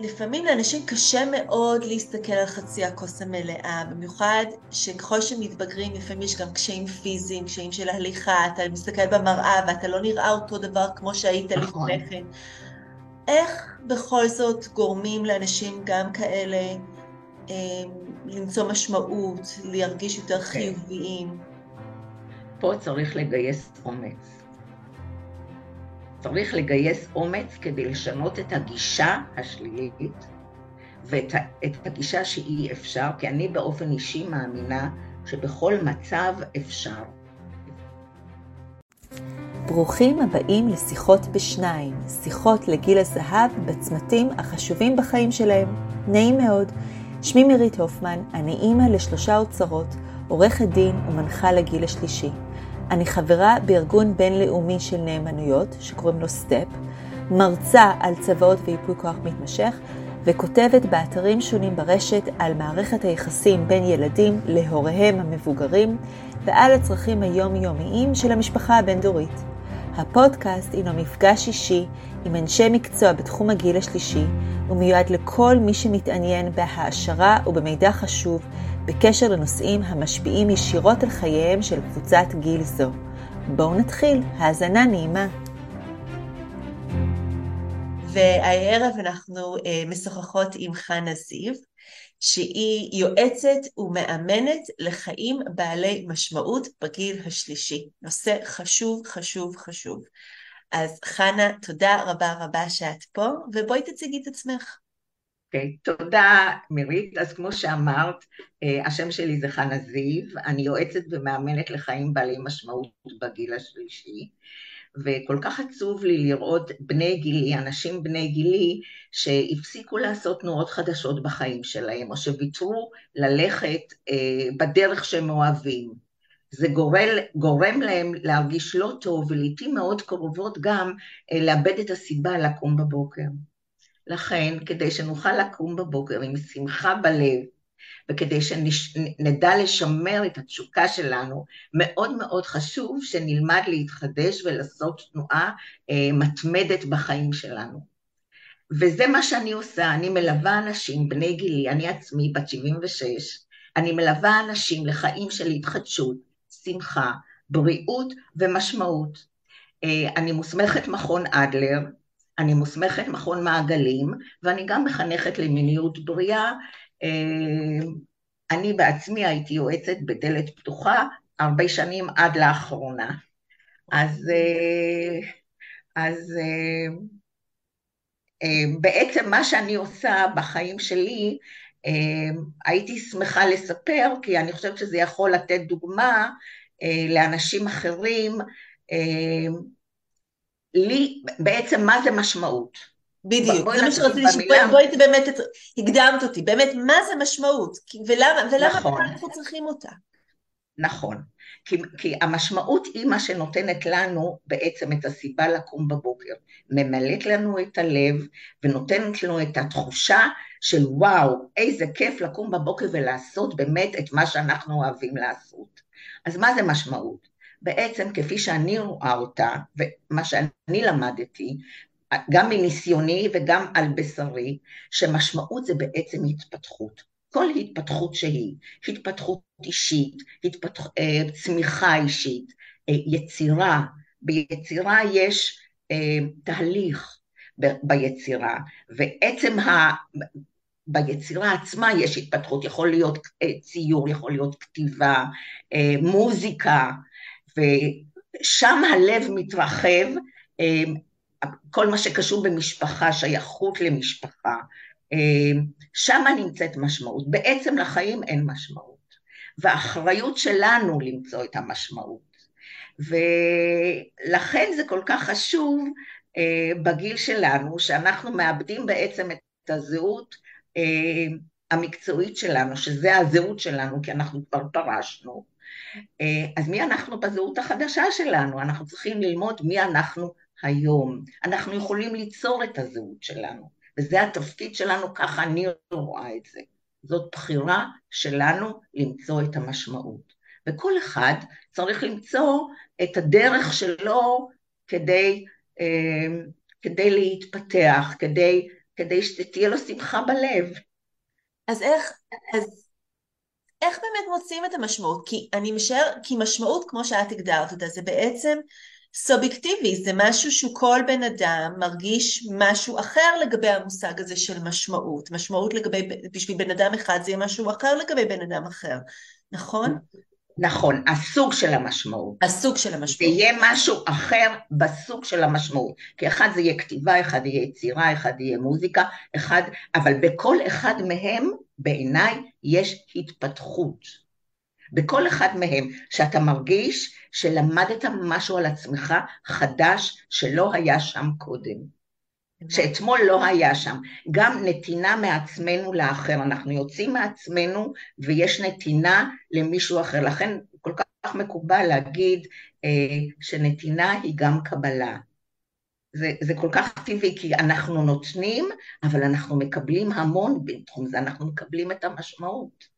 לפעמים לאנשים קשה מאוד להסתכל על חצי הכוס המלאה, במיוחד שככל שמתבגרים לפעמים יש גם קשיים פיזיים, קשיים של הליכה, אתה מסתכל במראה ואתה לא נראה אותו דבר כמו שהיית נכון. לפני כן. איך בכל זאת גורמים לאנשים גם כאלה אה, למצוא משמעות, להרגיש יותר כן. חיוביים? פה צריך לגייס אומץ. צריך לגייס אומץ כדי לשנות את הגישה השלילית ואת את הגישה שאי אפשר, כי אני באופן אישי מאמינה שבכל מצב אפשר. ברוכים הבאים לשיחות בשניים, שיחות לגיל הזהב בצמתים החשובים בחיים שלהם. נעים מאוד, שמי מירית הופמן, אני אימא לשלושה אוצרות, עורכת דין ומנחה לגיל השלישי. אני חברה בארגון בינלאומי של נאמנויות, שקוראים לו סטפ, מרצה על צוואות וייפוי כוח מתמשך, וכותבת באתרים שונים ברשת על מערכת היחסים בין ילדים להוריהם המבוגרים, ועל הצרכים היומיומיים של המשפחה הבין-דורית. הפודקאסט הינו מפגש אישי עם אנשי מקצוע בתחום הגיל השלישי, ומיועד לכל מי שמתעניין בהעשרה ובמידע חשוב בקשר לנושאים המשפיעים ישירות על חייהם של קבוצת גיל זו. בואו נתחיל, האזנה נעימה. והערב אנחנו uh, משוחחות עם חנה זיו, שהיא יועצת ומאמנת לחיים בעלי משמעות בגיל השלישי. נושא חשוב, חשוב, חשוב. אז חנה, תודה רבה רבה שאת פה, ובואי תציגי את עצמך. אוקיי, okay, תודה מירית. אז כמו שאמרת, אה, השם שלי זה חנה זיו, אני יועצת ומאמנת לחיים בעלי משמעות בגיל השלישי, וכל כך עצוב לי לראות בני גילי, אנשים בני גילי, שהפסיקו לעשות תנועות חדשות בחיים שלהם, או שוויתרו ללכת אה, בדרך שהם אוהבים. זה גורל, גורם להם להרגיש לא טוב, ולעיתים מאוד קרובות גם אה, לאבד את הסיבה לקום בבוקר. לכן, כדי שנוכל לקום בבוקר עם שמחה בלב, וכדי שנדע לשמר את התשוקה שלנו, מאוד מאוד חשוב שנלמד להתחדש ולעשות תנועה אה, מתמדת בחיים שלנו. וזה מה שאני עושה, אני מלווה אנשים, בני גילי, אני עצמי בת 76, אני מלווה אנשים לחיים של התחדשות, שמחה, בריאות ומשמעות. אה, אני מוסמכת מכון אדלר, אני מוסמכת מכון מעגלים, ואני גם מחנכת למיניות בריאה. אה, אני בעצמי הייתי יועצת בדלת פתוחה הרבה שנים עד לאחרונה. אז, אה, אז בעצם מה שאני עושה בחיים שלי, הייתי שמחה לספר, כי אני חושבת שזה יכול לתת דוגמה לאנשים אחרים לי, בעצם מה זה משמעות? בדיוק, זה מה שרציתי לשאול, בואי באמת, הקדמת אותי, באמת, מה זה משמעות? ולמה, ולמה נכון. אנחנו צריכים אותה? נכון, כי, כי המשמעות היא מה שנותנת לנו בעצם את הסיבה לקום בבוקר, ממלאת לנו את הלב ונותנת לנו את התחושה של וואו, איזה כיף לקום בבוקר ולעשות באמת את מה שאנחנו אוהבים לעשות. אז מה זה משמעות? בעצם כפי שאני רואה אותה, ומה שאני למדתי, גם מניסיוני וגם על בשרי, שמשמעות זה בעצם התפתחות. כל התפתחות שהיא, התפתחות אישית, התפתח, אה, צמיחה אישית, אה, יצירה, ביצירה יש אה, תהליך ביצירה, ועצם ה... ביצירה עצמה יש התפתחות, יכול להיות ציור, יכול להיות כתיבה, מוזיקה, ושם הלב מתרחב, כל מה שקשור במשפחה, שייכות למשפחה, אמ, שם נמצאת משמעות. בעצם לחיים אין משמעות, והאחריות שלנו למצוא את המשמעות. ולכן זה כל כך חשוב אה, בגיל שלנו, שאנחנו מאבדים בעצם את הזהות אה, המקצועית שלנו, שזה הזהות שלנו, כי אנחנו כבר פרשנו. אה, אז מי אנחנו בזהות החדשה שלנו? אנחנו צריכים ללמוד מי אנחנו היום. אנחנו יכולים ליצור את הזהות שלנו, וזה התפקיד שלנו, ככה אני רואה את זה. זאת בחירה שלנו למצוא את המשמעות. וכל אחד צריך למצוא את הדרך שלו כדי, אה, כדי להתפתח, כדי כדי שתהיה לו שמחה בלב. אז איך, אז איך באמת מוצאים את המשמעות? כי אני משער, כי משמעות, כמו שאת הגדרת אותה, זה בעצם סובייקטיבי, זה משהו שכל בן אדם מרגיש משהו אחר לגבי המושג הזה של משמעות. משמעות לגבי, בשביל בן אדם אחד זה יהיה משהו אחר לגבי בן אדם אחר, נכון? נכון, הסוג של המשמעות. הסוג של המשמעות. זה יהיה משהו אחר בסוג של המשמעות. כי אחד זה יהיה כתיבה, אחד יהיה יצירה, אחד יהיה מוזיקה, אחד, אבל בכל אחד מהם, בעיניי, יש התפתחות. בכל אחד מהם, שאתה מרגיש שלמדת משהו על עצמך חדש שלא היה שם קודם. שאתמול לא היה שם. גם נתינה מעצמנו לאחר, אנחנו יוצאים מעצמנו ויש נתינה למישהו אחר. לכן כל כך מקובל להגיד אה, שנתינה היא גם קבלה. זה, זה כל כך טבעי, כי אנחנו נותנים, אבל אנחנו מקבלים המון בתחום זה, אנחנו מקבלים את המשמעות.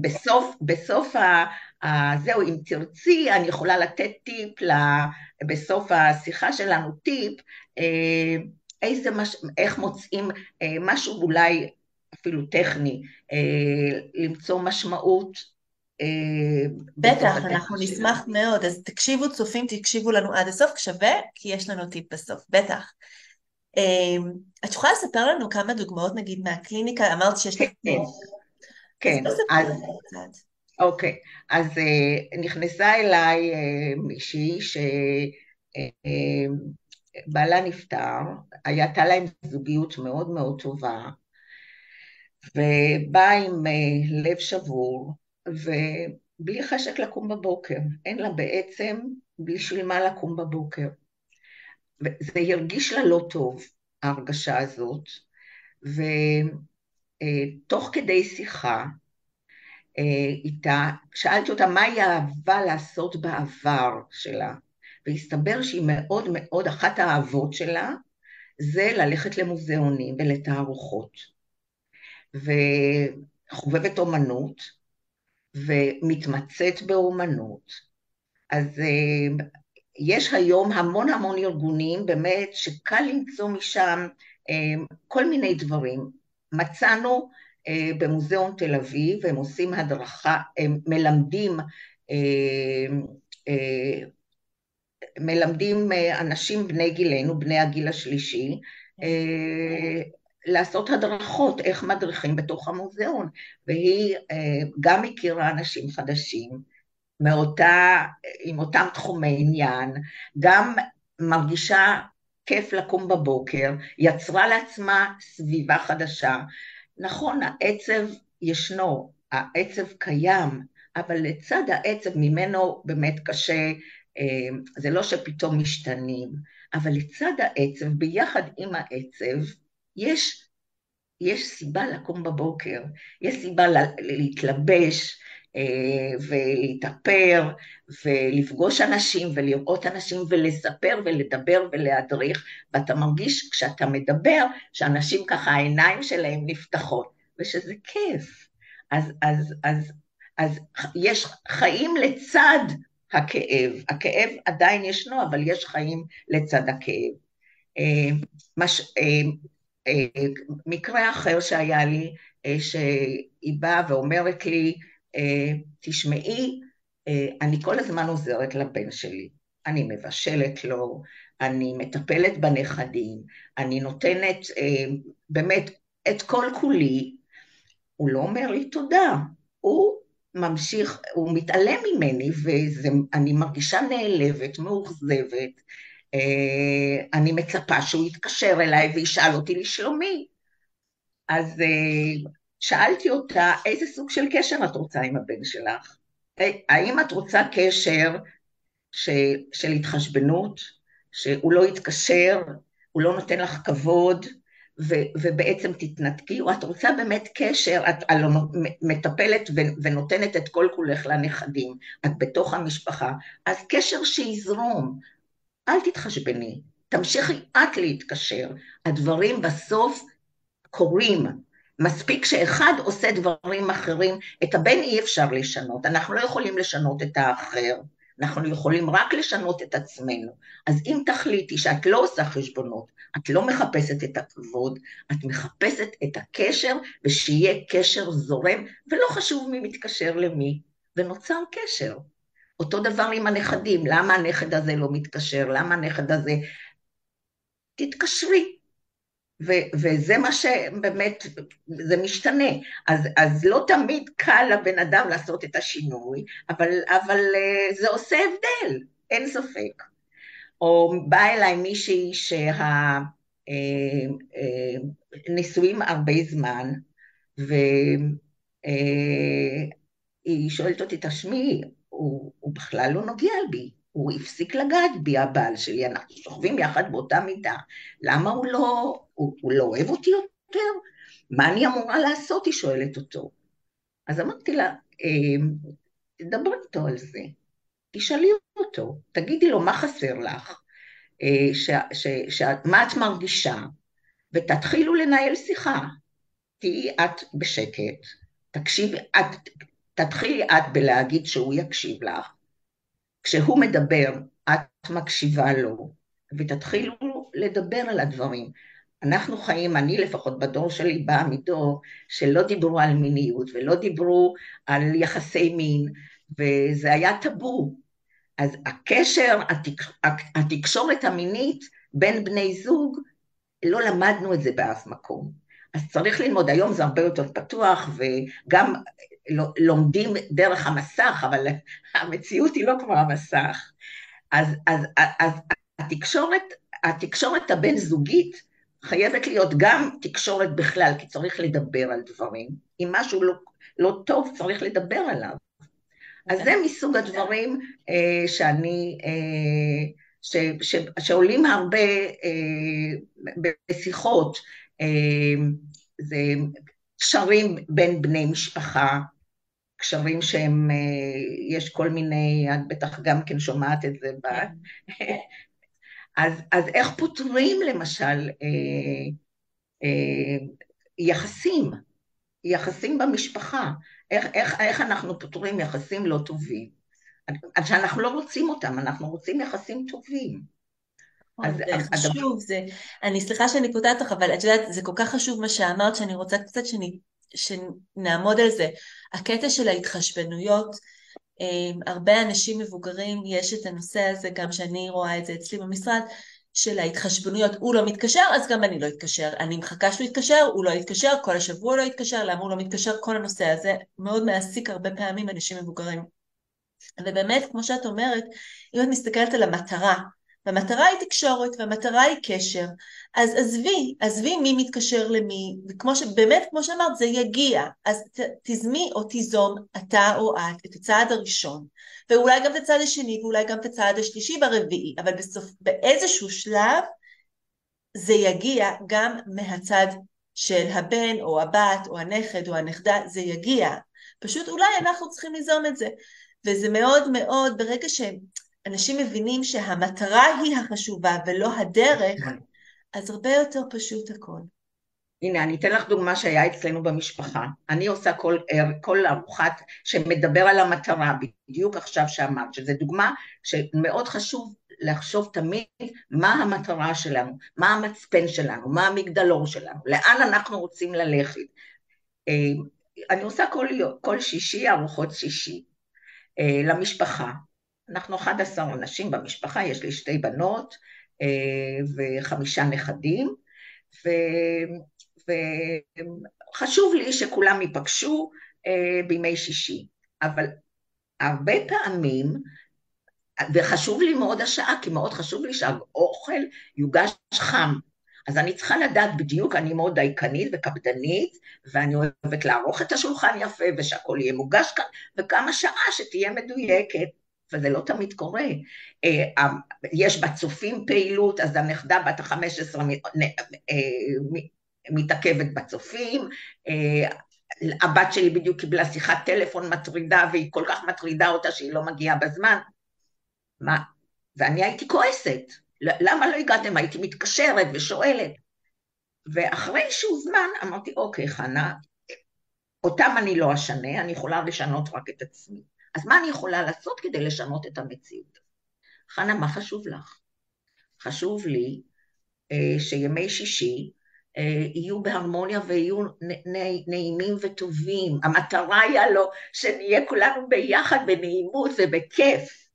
בסוף, בסוף ה, ה, זהו, אם תרצי, אני יכולה לתת טיפ, ל, בסוף השיחה שלנו טיפ, אה, איזה מש, איך מוצאים אה, משהו אולי אפילו טכני, אה, למצוא משמעות. בטח, אנחנו נשמח מאוד, אז תקשיבו צופים, תקשיבו לנו עד הסוף, שווה, כי יש לנו טיפ בסוף, בטח. את יכולה לספר לנו כמה דוגמאות נגיד מהקליניקה? אמרת שיש לך... כן, אז... אוקיי, אז uh, נכנסה אליי uh, מישהי שבעלה uh, נפטר, הייתה להם זוגיות מאוד מאוד טובה, ובאה עם לב שבור, ובלי חשק לקום בבוקר, אין לה בעצם בשביל מה לקום בבוקר. וזה הרגיש לה לא טוב, ההרגשה הזאת, ו... אה, תוך כדי שיחה אה, איתה, שאלתי אותה מהי האהבה לעשות בעבר שלה, והסתבר שהיא מאוד מאוד, אחת האהבות שלה זה ללכת למוזיאונים ולתערוכות. וחובבת אומנות, ומתמצאת באומנות. אז אה, יש היום המון המון ארגונים באמת שקל למצוא משם כל מיני דברים. מצאנו אה, במוזיאון תל אביב, הם עושים הדרכה, הם מלמדים, אה, אה, מלמדים אנשים בני גילנו, בני הגיל השלישי, לעשות הדרכות, איך מדריכים בתוך המוזיאון, והיא גם הכירה אנשים חדשים, מאותה, עם אותם תחומי עניין, גם מרגישה כיף לקום בבוקר, יצרה לעצמה סביבה חדשה. נכון, העצב ישנו, העצב קיים, אבל לצד העצב ממנו באמת קשה, אה, זה לא שפתאום משתנים, אבל לצד העצב, ביחד עם העצב, יש, יש סיבה לקום בבוקר, יש סיבה להתלבש, אה, ולהתאפר ולפגוש אנשים ולראות אנשים ולספר ולדבר ולהדריך, ואתה מרגיש כשאתה מדבר שאנשים ככה העיניים שלהם נפתחות, ושזה כיף. אז, אז, אז, אז יש חיים לצד הכאב. הכאב עדיין ישנו, אבל יש חיים לצד הכאב. אה, מש, אה, מקרה אחר שהיה לי, שהיא באה ואומרת לי, אה, תשמעי, אה, אני כל הזמן עוזרת לבן שלי. אני מבשלת לו, אני מטפלת בנכדים, אני נותנת אה, באמת את כל כולי. הוא לא אומר לי תודה, הוא ממשיך, הוא מתעלם ממני ואני מרגישה נעלבת, מאוכזבת. אני מצפה שהוא יתקשר אליי וישאל אותי לשלומי. אז שאלתי אותה, איזה סוג של קשר את רוצה עם הבן שלך? האם את רוצה קשר ש, של התחשבנות, שהוא לא יתקשר, הוא לא נותן לך כבוד, ו, ובעצם תתנתקי, או את רוצה באמת קשר, את הלא מטפלת ו, ונותנת את כל כולך לנכדים, את בתוך המשפחה, אז קשר שיזרום, אל תתחשבני, תמשיכי את להתקשר, הדברים בסוף קורים, מספיק שאחד עושה דברים אחרים, את הבן אי אפשר לשנות, אנחנו לא יכולים לשנות את האחר, אנחנו יכולים רק לשנות את עצמנו. אז אם תחליטי שאת לא עושה חשבונות, את לא מחפשת את הכבוד, את מחפשת את הקשר, ושיהיה קשר זורם, ולא חשוב מי מתקשר למי, ונוצר קשר. אותו דבר עם הנכדים, למה הנכד הזה לא מתקשר? למה הנכד הזה... תתקשרי. ו- וזה מה שבאמת, זה משתנה. אז, אז לא תמיד קל לבן אדם לעשות את השינוי, אבל, אבל אה, זה עושה הבדל, אין ספק. או באה אליי מישהי שהנישואים אה, אה, הרבה זמן, והיא שואלת אותי, תשמעי, הוא, הוא בכלל לא נוגע בי, הוא הפסיק לגעת בי, הבעל שלי, אנחנו שוכבים יחד באותה מידה, למה הוא לא, הוא, הוא לא אוהב אותי יותר? מה אני אמורה לעשות? היא שואלת אותו. אז אמרתי לה, אמ, תדברי איתו על זה, תשאלי אותו, תגידי לו מה חסר לך, אה, ש, ש, ש, מה את מרגישה, ותתחילו לנהל שיחה. תהיי את בשקט, תקשיבי, את, תתחילי את בלהגיד שהוא יקשיב לך. כשהוא מדבר, את מקשיבה לו, ותתחילו לדבר על הדברים. אנחנו חיים, אני לפחות בדור שלי באה מדור שלא דיברו על מיניות ולא דיברו על יחסי מין, וזה היה טאבו. אז הקשר, התק... התקשורת המינית בין בני זוג, לא למדנו את זה באף מקום. אז צריך ללמוד, היום זה הרבה יותר פתוח, וגם לומדים דרך המסך, אבל המציאות היא לא כמו המסך. אז, אז, אז התקשורת, התקשורת הבין-זוגית חייבת להיות גם תקשורת בכלל, כי צריך לדבר על דברים. אם משהו לא, לא טוב, צריך לדבר עליו. אז זה מסוג הדברים אה, שאני, אה, ש, ש, שעולים הרבה אה, בשיחות. אה, זה קשרים בין בני משפחה, קשרים שהם, אה, יש כל מיני, את בטח גם כן שומעת את זה, כן. אז, אז איך פותרים למשל אה, אה, יחסים, יחסים במשפחה, איך, איך, איך אנחנו פותרים יחסים לא טובים, שאנחנו לא רוצים אותם, אנחנו רוצים יחסים טובים. אז זה חשוב, זה, אני סליחה שאני קוטעת לך, אבל את יודעת, זה כל כך חשוב מה שאמרת, שאני רוצה קצת שאני, שנעמוד על זה. הקטע של ההתחשבנויות, אמ, הרבה אנשים מבוגרים, יש את הנושא הזה, גם שאני רואה את זה אצלי במשרד, של ההתחשבנויות, הוא לא מתקשר, אז גם אני לא אתקשר. אני מחכה שהוא יתקשר, הוא לא יתקשר, כל השבוע לא יתקשר, למה הוא לא מתקשר? כל הנושא הזה מאוד מעסיק הרבה פעמים אנשים מבוגרים. ובאמת, כמו שאת אומרת, אם את מסתכלת על המטרה, והמטרה היא תקשורת, והמטרה היא קשר. אז עזבי, עזבי מי מתקשר למי, וכמו שבאמת, כמו שאמרת, זה יגיע. אז ת, תזמי או תיזום, אתה או את, את הצעד הראשון, ואולי גם את הצעד השני, ואולי גם את הצעד השלישי והרביעי, אבל בסוף, באיזשהו שלב, זה יגיע גם מהצד של הבן, או הבת, או הנכד, או הנכדה, זה יגיע. פשוט אולי אנחנו צריכים ליזום את זה. וזה מאוד מאוד, ברגע שהם... אנשים מבינים שהמטרה היא החשובה ולא הדרך, נכון. אז הרבה יותר פשוט הכל. הנה, אני אתן לך דוגמה שהיה אצלנו במשפחה. אני עושה כל, כל ארוחת שמדבר על המטרה, בדיוק עכשיו שאמרת, שזו דוגמה שמאוד חשוב לחשוב תמיד מה המטרה שלנו, מה המצפן שלנו, מה המגדלור שלנו, לאן אנחנו רוצים ללכת. אה, אני עושה כל, כל שישי ארוחות שישי אה, למשפחה, אנחנו 11 אנשים במשפחה, יש לי שתי בנות אה, וחמישה נכדים, ו, וחשוב לי שכולם ייפגשו אה, בימי שישי. אבל הרבה פעמים, וחשוב לי מאוד השעה, כי מאוד חשוב לי שהאוכל יוגש חם. אז אני צריכה לדעת בדיוק, אני מאוד דייקנית וקפדנית, ואני אוהבת לערוך את השולחן יפה, ושהכול יהיה מוגש כאן, וכמה שעה שתהיה מדויקת. וזה לא תמיד קורה. אה, יש בצופים פעילות, אז הנכדה בת ה-15 אה, מתעכבת בצופים, אה, הבת שלי בדיוק קיבלה שיחת טלפון מטרידה, והיא כל כך מטרידה אותה שהיא לא מגיעה בזמן. מה? ואני הייתי כועסת. למה לא הגעתם? הייתי מתקשרת ושואלת. ואחרי איזשהו זמן אמרתי, אוקיי, חנה, אותם אני לא אשנה, אני יכולה לשנות רק את עצמי. אז מה אני יכולה לעשות כדי לשנות את המציאות? חנה, מה חשוב לך? חשוב לי אה, שימי שישי אה, יהיו בהרמוניה ויהיו נעימים וטובים. המטרה היא הלא שנהיה כולנו ביחד בנעימות ובכיף.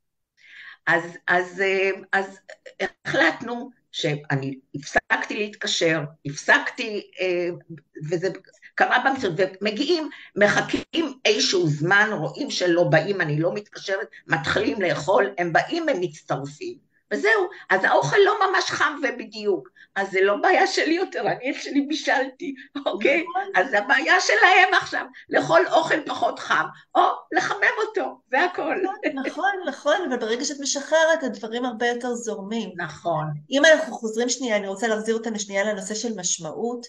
אז, אז, אה, אז החלטנו שאני הפסקתי להתקשר, הפסקתי, אה, וזה קרה במציאות, ומגיעים, מחכים איזשהו זמן, רואים שלא באים, אני לא מתקשרת, מתחילים לאכול, הם באים, הם מצטרפים. וזהו, אז האוכל לא ממש חם ובדיוק, אז זה לא בעיה שלי יותר, אני את שלי בישלתי, אוקיי? נכון. אז הבעיה שלהם עכשיו, לאכול אוכל פחות חם, או לחמם אותו, זה הכל. נכון, נכון, נכון, אבל ברגע שאת משחררת, הדברים הרבה יותר זורמים. נכון. אם אנחנו חוזרים שנייה, אני רוצה להחזיר אותנו שנייה לנושא של משמעות.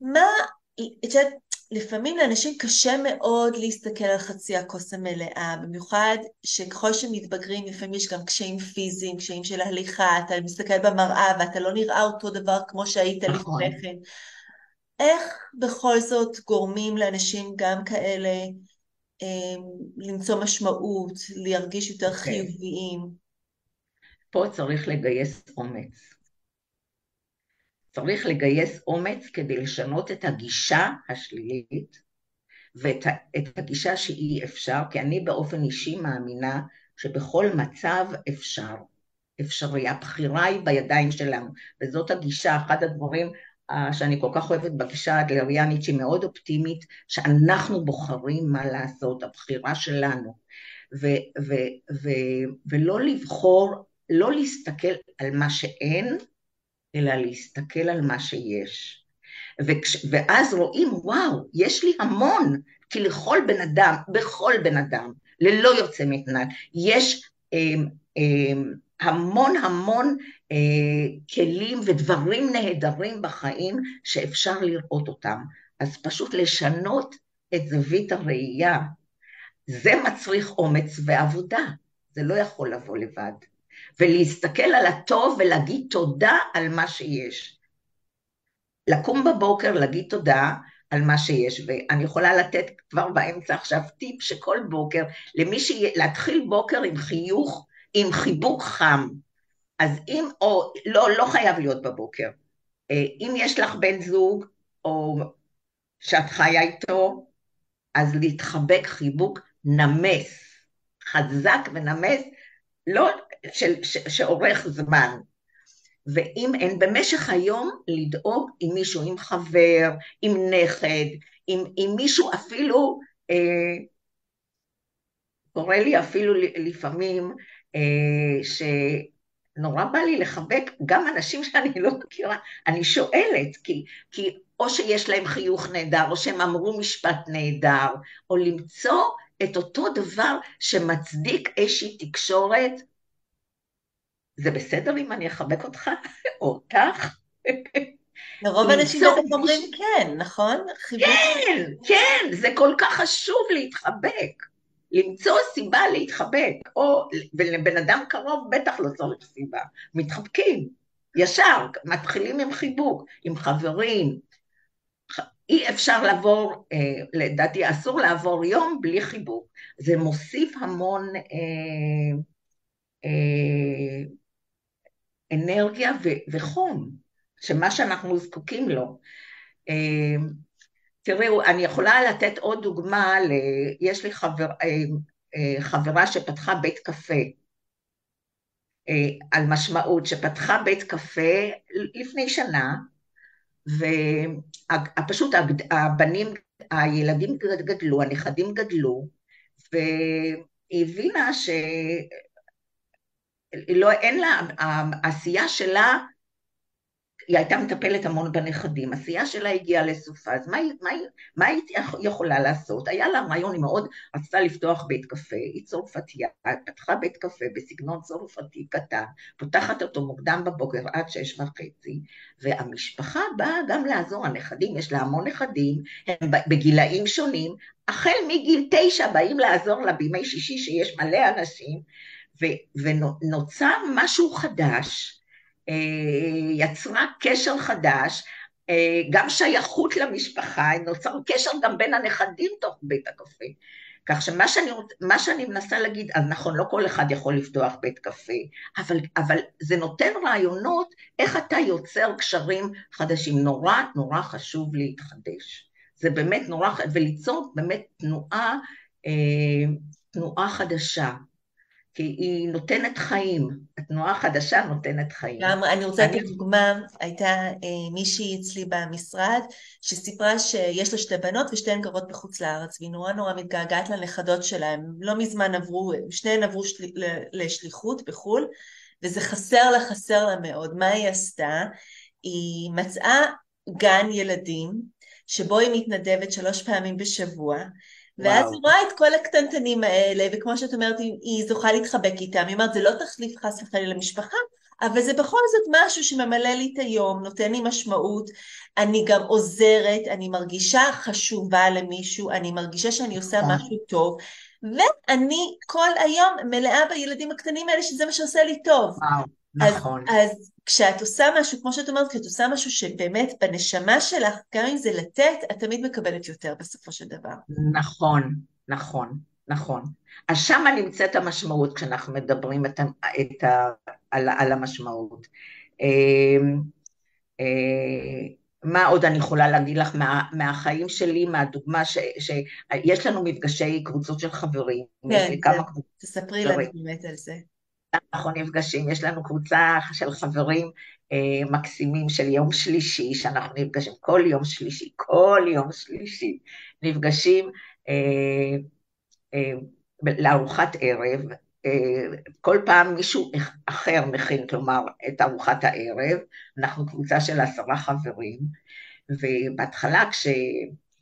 מה, את יודעת, לפעמים לאנשים קשה מאוד להסתכל על חצי הכוס המלאה, במיוחד שככל שמתבגרים לפעמים יש גם קשיים פיזיים, קשיים של הליכה, אתה מסתכל במראה ואתה לא נראה אותו דבר כמו שהיית נכון. לפני כן. איך בכל זאת גורמים לאנשים גם כאלה אה, למצוא משמעות, להרגיש יותר okay. אוקיי. חיוביים? פה צריך לגייס אומץ. צריך לגייס אומץ כדי לשנות את הגישה השלילית ואת את הגישה שאי אפשר, כי אני באופן אישי מאמינה שבכל מצב אפשר. אפשרי, הבחירה היא בידיים שלנו, וזאת הגישה, אחד הדברים uh, שאני כל כך אוהבת בגישה האדלריאנית, שהיא מאוד אופטימית, שאנחנו בוחרים מה לעשות, הבחירה שלנו, ו- ו- ו- ולא לבחור, לא להסתכל על מה שאין, אלא להסתכל על מה שיש. וכש, ואז רואים, וואו, יש לי המון, כי לכל בן אדם, בכל בן אדם, ללא יוצא מתנן, יש אה, אה, המון המון אה, כלים ודברים נהדרים בחיים שאפשר לראות אותם. אז פשוט לשנות את זווית הראייה, זה מצריך אומץ ועבודה, זה לא יכול לבוא לבד. ולהסתכל על הטוב ולהגיד תודה על מה שיש. לקום בבוקר, להגיד תודה על מה שיש, ואני יכולה לתת כבר באמצע עכשיו טיפ שכל בוקר, למי ש... להתחיל בוקר עם חיוך, עם חיבוק חם. אז אם, או לא, לא חייב להיות בבוקר. אה, אם יש לך בן זוג, או שאת חיה איתו, אז להתחבק חיבוק נמס, חזק ונמס, לא של, ש, שאורך זמן. ואם אין במשך היום לדאוג עם מישהו, עם חבר, עם נכד, עם, עם מישהו אפילו, אה, קורה לי אפילו לפעמים אה, שנורא בא לי לחבק גם אנשים שאני לא מכירה, אני שואלת, כי, כי או שיש להם חיוך נהדר, או שהם אמרו משפט נהדר, או למצוא את אותו דבר שמצדיק איזושהי תקשורת זה בסדר אם אני אחבק אותך או אותך? לרוב האנשים בטח אומרים כן, נכון? כן, כן, זה כל כך חשוב להתחבק. למצוא סיבה להתחבק, או, ולבן אדם קרוב בטח לא צריך סיבה. מתחבקים, ישר, מתחילים עם חיבוק, עם חברים. אי אפשר לעבור, אה, לדעתי אסור לעבור יום בלי חיבוק. זה מוסיף המון אה, אה, אנרגיה ו- וחום, שמה שאנחנו זקוקים לו. אמ, תראו, אני יכולה לתת עוד דוגמה, ל... יש לי חבר, אה, אה, חברה שפתחה בית קפה, אה, על משמעות, שפתחה בית קפה לפני שנה, ופשוט הבנים, הילדים גדלו, הנכדים גדלו, והיא הבינה ש... לא, אין לה, העשייה שלה, היא הייתה מטפלת המון בנכדים, העשייה שלה הגיעה לסופה, אז מה, מה, מה היא יכולה לעשות? היה לה רעיון, היא מאוד רצתה לפתוח בית קפה, היא צרפתייה, פתחה בית קפה בסגנון צרפתי קטן, פותחת אותו מוקדם בבוקר עד שש וחצי, והמשפחה באה גם לעזור, הנכדים, יש לה המון נכדים, הם בגילאים שונים, החל מגיל תשע באים לעזור לה בימי שישי שיש מלא אנשים, ונוצר משהו חדש, יצרה קשר חדש, אה, גם שייכות למשפחה, נוצר קשר גם בין הנכדים תוך בית הקפה. כך שמה שאני, שאני מנסה להגיד, אז נכון, לא כל אחד יכול לפתוח בית קפה, אבל, אבל זה נותן רעיונות איך אתה יוצר קשרים חדשים. נורא נורא חשוב להתחדש. זה באמת נורא, וליצור באמת תנועה, אה, תנועה חדשה. כי היא נותנת חיים, התנועה החדשה נותנת חיים. גם, אני רוצה לתת דוגמה, הייתה אה, מישהי אצלי במשרד, שסיפרה שיש לה שתי בנות ושתיהן גרות בחוץ לארץ, והיא נורא נורא מתגעגעת לנכדות שלהן. לא מזמן עברו, שניהן עברו של, לשליחות בחו"ל, וזה חסר לה, חסר לה מאוד. מה היא עשתה? היא מצאה גן ילדים, שבו היא מתנדבת שלוש פעמים בשבוע, ואז היא רואה את כל הקטנטנים האלה, וכמו שאת אומרת, היא זוכה להתחבק איתם, היא אומרת, זה לא תחליף חס וחלילה למשפחה, אבל זה בכל זאת משהו שממלא לי את היום, נותן לי משמעות, אני גם עוזרת, אני מרגישה חשובה למישהו, אני מרגישה שאני עושה נכון. משהו טוב, ואני כל היום מלאה בילדים הקטנים האלה, שזה מה שעושה לי טוב. וואו, נכון. אז, אז כשאת עושה משהו, כמו שאת אומרת, כשאת עושה משהו שבאמת בנשמה שלך, גם אם זה לתת, את תמיד מקבלת יותר בסופו של דבר. נכון, נכון, נכון. אז שמה נמצאת המשמעות כשאנחנו מדברים את, את ה, על, על המשמעות. אמ, אה, מה עוד אני יכולה להגיד לך מה, מהחיים שלי, מהדוגמה ש, שיש לנו מפגשי קבוצות של חברים. כן, כן. תספרי לנו באמת על זה. אנחנו נפגשים, יש לנו קבוצה של חברים אה, מקסימים של יום שלישי, שאנחנו נפגשים כל יום שלישי, כל יום שלישי, נפגשים אה, אה, לארוחת ערב, אה, כל פעם מישהו אחר מכין, כלומר, את ארוחת הערב, אנחנו קבוצה של עשרה חברים, ובהתחלה כש,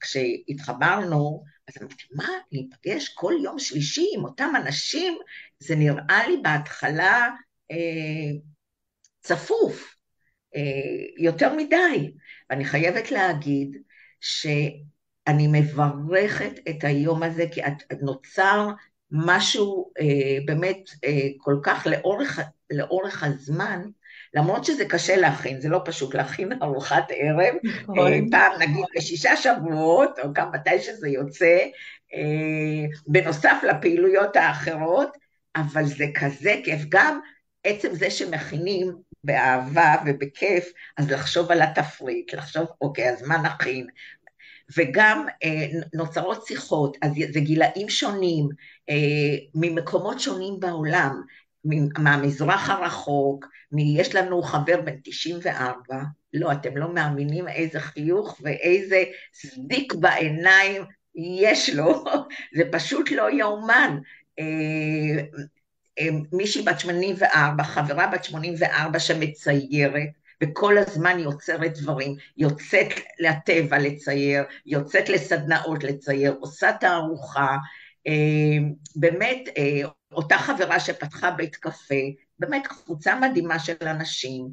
כשהתחברנו, אז אמרתי, מה, להיפגש כל יום שלישי עם אותם אנשים, זה נראה לי בהתחלה אה, צפוף, אה, יותר מדי. ואני חייבת להגיד שאני מברכת את היום הזה, כי את, נוצר משהו אה, באמת אה, כל כך לאורך, לאורך הזמן, למרות שזה קשה להכין, זה לא פשוט להכין ארוחת ערב, נכון. אה, פעם נגיד בשישה שבועות, או גם מתי שזה יוצא, אה, בנוסף לפעילויות האחרות, אבל זה כזה כיף, גם עצם זה שמכינים באהבה ובכיף, אז לחשוב על התפריט, לחשוב, אוקיי, אז מה נכין? וגם אה, נוצרות שיחות, אז זה גילאים שונים, אה, ממקומות שונים בעולם, מהמזרח הרחוק, יש לנו חבר בן 94, לא, אתם לא מאמינים איזה חיוך ואיזה סדיק בעיניים יש לו, זה פשוט לא יאומן. אה, אה, מישהי בת 84, חברה בת 84 שמציירת, וכל הזמן יוצרת דברים, יוצאת לטבע לצייר, יוצאת לסדנאות לצייר, עושה תערוכה, אה, באמת אותה חברה שפתחה בית קפה, באמת קבוצה מדהימה של אנשים,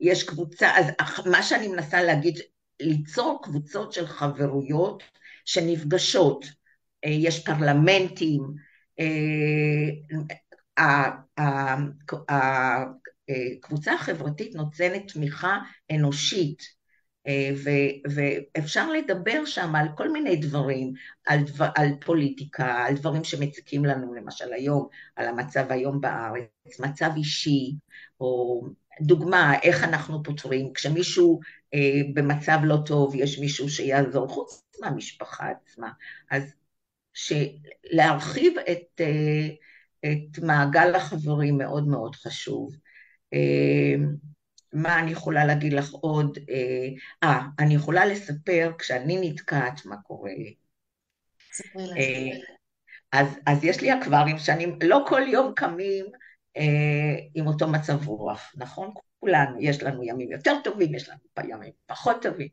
יש קבוצה, אז מה שאני מנסה להגיד, ליצור קבוצות של חברויות שנפגשות, אה, יש פרלמנטים, אה, הקבוצה החברתית נותנת תמיכה אנושית, אה, ואפשר לדבר שם על כל מיני דברים, על, דבר, על פוליטיקה, על דברים שמציקים לנו, למשל היום, על המצב היום בארץ, מצב אישי, או דוגמה, איך אנחנו פותרים, כשמישהו אה, במצב לא טוב, יש מישהו שיעזור, חוץ מהמשפחה עצמה. אז להרחיב את, אה, את מעגל החברים מאוד מאוד חשוב. אה, מה אני יכולה להגיד לך עוד? אה, אה אני יכולה לספר, כשאני נתקעת, מה קורה לי. לי. אז, אז יש לי אקווריום שאני, לא כל יום קמים אה, עם אותו מצב רוח, נכון? כולנו, יש לנו ימים יותר טובים, יש לנו ימים פחות טובים.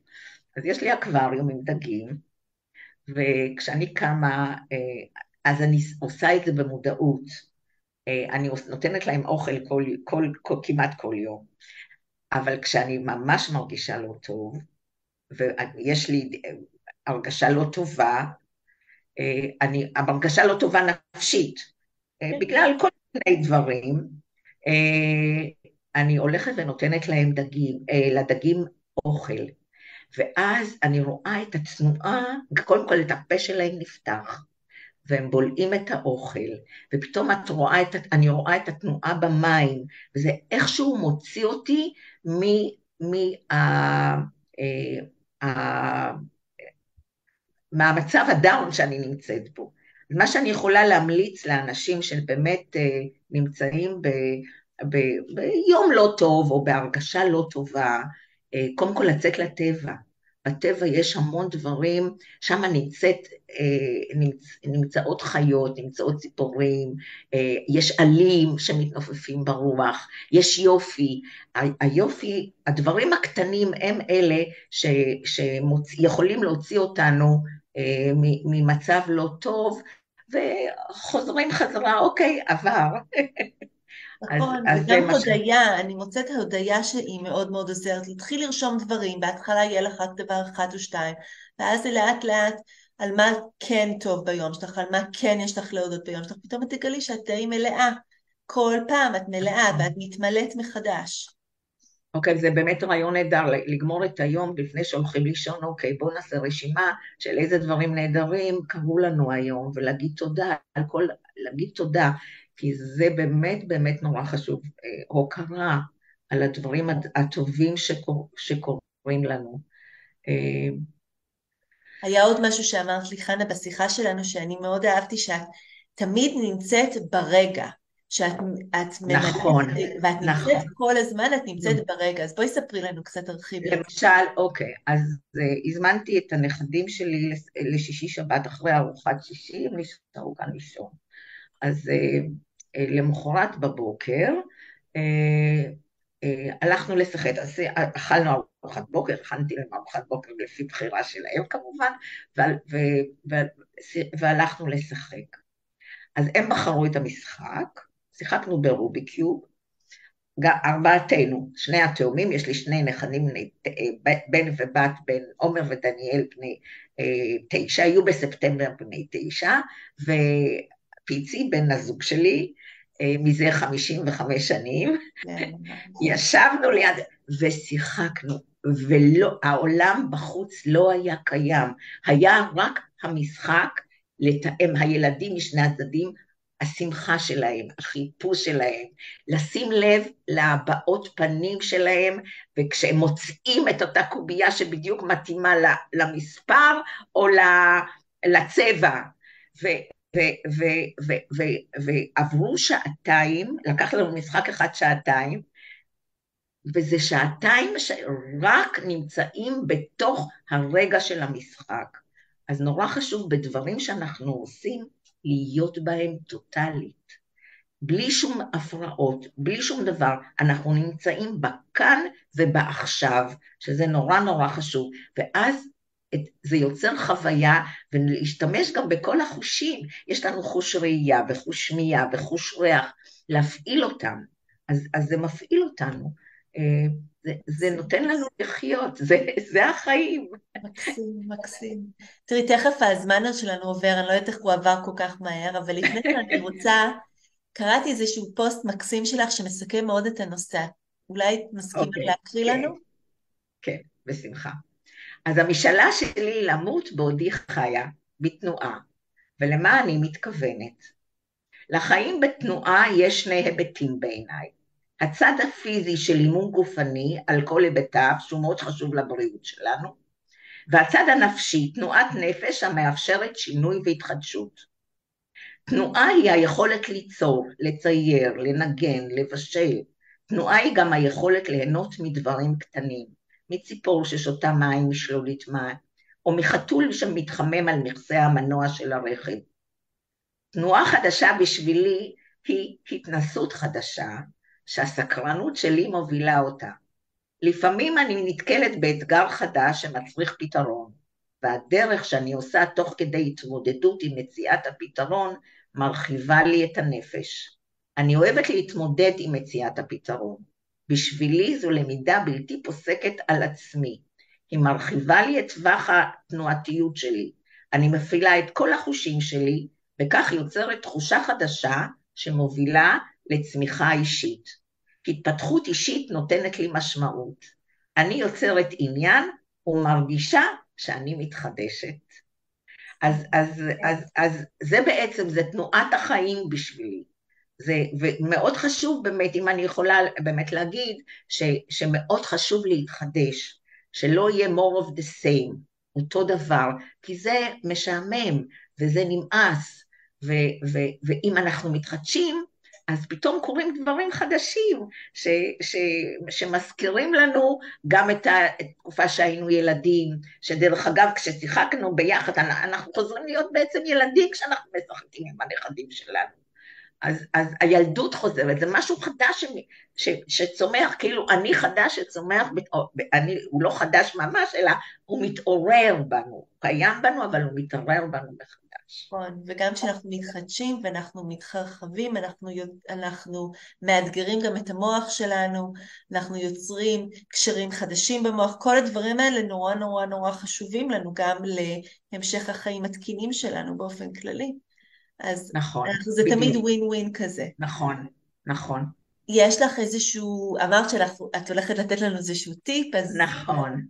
אז יש לי אקווריום עם דגים, וכשאני קמה, אה, אז אני עושה את זה במודעות. אה, אני נותנת להם אוכל כל, כל, כל, כמעט כל יום. אבל כשאני ממש מרגישה לא טוב, ויש לי הרגשה לא טובה, אני, הרגשה לא טובה נפשית, כן. בגלל כל מיני דברים, אני הולכת ונותנת להם דגים, לדגים אוכל, ואז אני רואה את התנועה, קודם כל את הפה שלהם נפתח, והם בולעים את האוכל, ופתאום את רואה את, אני רואה את התנועה במים, וזה איכשהו מוציא אותי. מ אה, אה, מהמצב הדאון שאני נמצאת בו. מה שאני יכולה להמליץ לאנשים שבאמת אה, נמצאים ב, ב, ביום לא טוב או בהרגשה לא טובה, אה, קודם כל לצאת לטבע. בטבע יש המון דברים, שם נמצאת, אה, נמצ, נמצאות חיות, נמצאות ציפורים, אה, יש עלים שמתנופפים ברוח, יש יופי. היופי, הדברים הקטנים הם אלה שיכולים להוציא אותנו אה, ממצב לא טוב, וחוזרים חזרה, אוקיי, עבר. נכון, וגם הודיה, אני מוצאת הודיה שהיא מאוד מאוד עוזרת. להתחיל לרשום דברים, בהתחלה יהיה לך רק דבר אחד או שתיים, ואז זה לאט לאט על מה כן טוב ביום שלך, על מה כן יש לך להודות ביום שלך, פתאום את תגלי שאת די מלאה. כל פעם את מלאה ואת מתמלאת מחדש. אוקיי, okay, זה באמת רעיון נהדר, לגמור את היום לפני שהולכים לישון, אוקיי, okay, בואו נעשה רשימה של איזה דברים נהדרים קרו לנו היום, ולהגיד תודה על כל, להגיד תודה, כי זה באמת באמת נורא חשוב, אה, הוקרה על הדברים הטובים שקור, שקורים לנו. אה, היה עוד משהו שאמרת לי, חנה, בשיחה שלנו, שאני מאוד אהבתי, שאת תמיד נמצאת ברגע. שאת את נכון, ואת נכון. נמצאת כל הזמן, את נמצאת נכון. ברגע, אז בואי ספרי לנו קצת, תרחיבי. למשל, אוקיי, אז uh, הזמנתי את הנכדים שלי לשישי שבת אחרי ארוחת שישי, הם נשארו כאן לישון. אז uh, uh, למחרת בבוקר, uh, uh, הלכנו לשחק, אז אכלנו ארוחת בוקר, הכנתי להם ארוחת בוקר לפי בחירה שלהם כמובן, והלכנו לשחק. אז הם בחרו את המשחק, שיחקנו ברוביקיוב, ארבעתנו, שני התאומים, יש לי שני נכדים, אה, בן ובת, בן עומר ודניאל בני אה, תשע, היו בספטמבר בני תשע, ופיצי, בן הזוג שלי, אה, מזה חמישים וחמש שנים, כן, ישבנו ליד ושיחקנו, והעולם בחוץ לא היה קיים, היה רק המשחק לתאם, הילדים משני הצדדים השמחה שלהם, החיפוש שלהם, לשים לב להבעות פנים שלהם, וכשהם מוצאים את אותה קובייה שבדיוק מתאימה למספר או לצבע. ועברו שעתיים, לקח לנו משחק אחד שעתיים, וזה שעתיים שרק נמצאים בתוך הרגע של המשחק. אז נורא חשוב בדברים שאנחנו עושים, להיות בהם טוטאלית. בלי שום הפרעות, בלי שום דבר, אנחנו נמצאים בכאן ובעכשיו, שזה נורא נורא חשוב, ואז את, זה יוצר חוויה, ולהשתמש גם בכל החושים, יש לנו חוש ראייה וחוש שמיעה וחוש ריח, להפעיל אותם, אז, אז זה מפעיל אותנו. אה, זה, זה נותן לנו לחיות, זה, זה החיים. מקסים, מקסים. תראי, תכף הזמן שלנו עובר, אני לא יודעת איך הוא עבר כל כך מהר, אבל לפני כן אני רוצה, קראתי איזשהו פוסט מקסים שלך שמסכם מאוד את הנושא. אולי נסכים okay, אוקיי, להקריא כן, לנו? כן, בשמחה. אז המשאלה שלי היא למות בעודי חיה, בתנועה, ולמה אני מתכוונת? לחיים בתנועה יש שני היבטים בעיניי. הצד הפיזי של אימון גופני על כל היבטיו, שהוא מאוד חשוב לבריאות שלנו, והצד הנפשי, תנועת נפש המאפשרת שינוי והתחדשות. תנועה היא היכולת ליצור, לצייר, לנגן, לבשל. תנועה היא גם היכולת ליהנות מדברים קטנים, מציפור ששותה מים משלולית מים, או מחתול שמתחמם על מכסה המנוע של הרכב. תנועה חדשה בשבילי היא התנסות חדשה, שהסקרנות שלי מובילה אותה. לפעמים אני נתקלת באתגר חדש שמצריך פתרון, והדרך שאני עושה תוך כדי התמודדות עם מציאת הפתרון מרחיבה לי את הנפש. אני אוהבת להתמודד עם מציאת הפתרון. בשבילי זו למידה בלתי פוסקת על עצמי. היא מרחיבה לי את טווח התנועתיות שלי. אני מפעילה את כל החושים שלי, וכך יוצרת תחושה חדשה שמובילה לצמיחה אישית. התפתחות אישית נותנת לי משמעות. אני יוצרת עניין ומרגישה שאני מתחדשת. אז, אז, אז, אז זה בעצם, זה תנועת החיים בשבילי. זה, ומאוד חשוב באמת, אם אני יכולה באמת להגיד, ש, שמאוד חשוב להתחדש, שלא יהיה more of the same, אותו דבר, כי זה משעמם וזה נמאס, ו, ו, ואם אנחנו מתחדשים, אז פתאום קורים דברים חדשים ש, ש, שמזכירים לנו גם את התקופה שהיינו ילדים, שדרך אגב כששיחקנו ביחד אנחנו חוזרים להיות בעצם ילדים כשאנחנו משחקים עם הנכדים שלנו. אז, אז הילדות חוזרת, זה משהו חדש ש, ש, שצומח, כאילו אני חדש שצומח, אני, הוא לא חדש ממש, אלא הוא מתעורר בנו, הוא קיים בנו, אבל הוא מתעורר בנו מחדש. נכון, וגם כשאנחנו מתחדשים ואנחנו מתחרחבים, אנחנו, אנחנו מאתגרים גם את המוח שלנו, אנחנו יוצרים קשרים חדשים במוח, כל הדברים האלה נורא נורא נורא חשובים לנו גם להמשך החיים התקינים שלנו באופן כללי. אז נכון, זה בדיוק. תמיד ווין ווין כזה. נכון, נכון. יש לך איזשהו, אמרת שאת הולכת לתת לנו איזשהו טיפ, אז... נכון.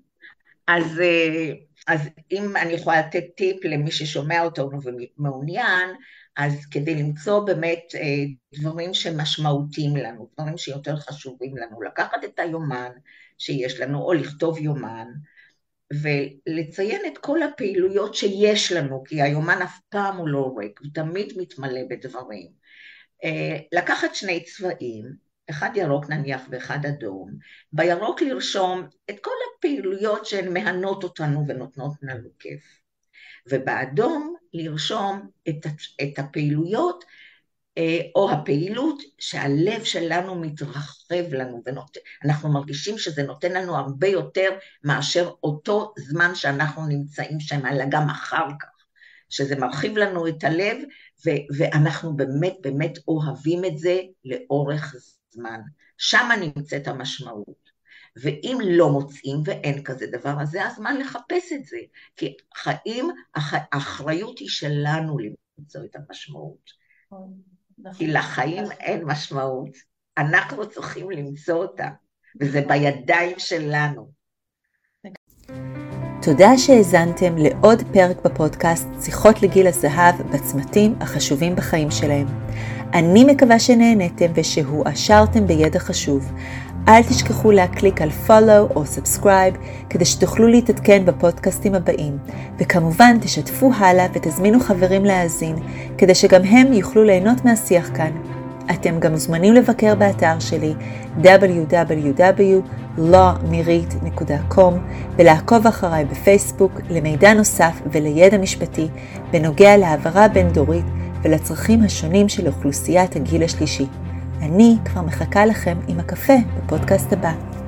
אז, אה, אז אם אני יכולה לתת טיפ למי ששומע אותנו ומעוניין, אז כדי למצוא באמת אה, דברים שמשמעותיים לנו, דברים שיותר חשובים לנו, לקחת את היומן שיש לנו, או לכתוב יומן, ולציין את כל הפעילויות שיש לנו, כי היומן אף פעם הוא לא ריק, הוא תמיד מתמלא בדברים. אה, לקחת שני צבעים, אחד ירוק נניח ואחד אדום, בירוק לרשום את כל הפעילויות שהן מהנות אותנו ונותנות לנו כיף, ובאדום לרשום את, הפעילויות או הפעילות שהלב שלנו מתרחב לנו, ואנחנו מרגישים שזה נותן לנו הרבה יותר מאשר אותו זמן שאנחנו נמצאים שם, אלא גם אחר כך, שזה מרחיב לנו את הלב, ו- ואנחנו באמת באמת אוהבים את זה לאורך זמן. שם נמצאת המשמעות. ואם לא מוצאים ואין כזה דבר, אז זה הזמן לחפש את זה. כי חיים, האחריות היא שלנו למצוא את המשמעות. נכון. כי לחיים אין משמעות. אנחנו צריכים למצוא אותה, וזה בידיים שלנו. תודה שהאזנתם לעוד פרק בפודקאסט שיחות לגיל הזהב בצמתים החשובים בחיים שלהם. אני מקווה שנהניתם ושהועשרתם בידע חשוב. אל תשכחו להקליק על follow או subscribe כדי שתוכלו להתעדכן בפודקאסטים הבאים, וכמובן תשתפו הלאה ותזמינו חברים להאזין, כדי שגם הם יוכלו ליהנות מהשיח כאן. אתם גם מוזמנים לבקר באתר שלי www.lawmirit.com ולעקוב אחריי בפייסבוק למידע נוסף ולידע משפטי בנוגע להעברה בין-דורית ולצרכים השונים של אוכלוסיית הגיל השלישי. אני כבר מחכה לכם עם הקפה בפודקאסט הבא.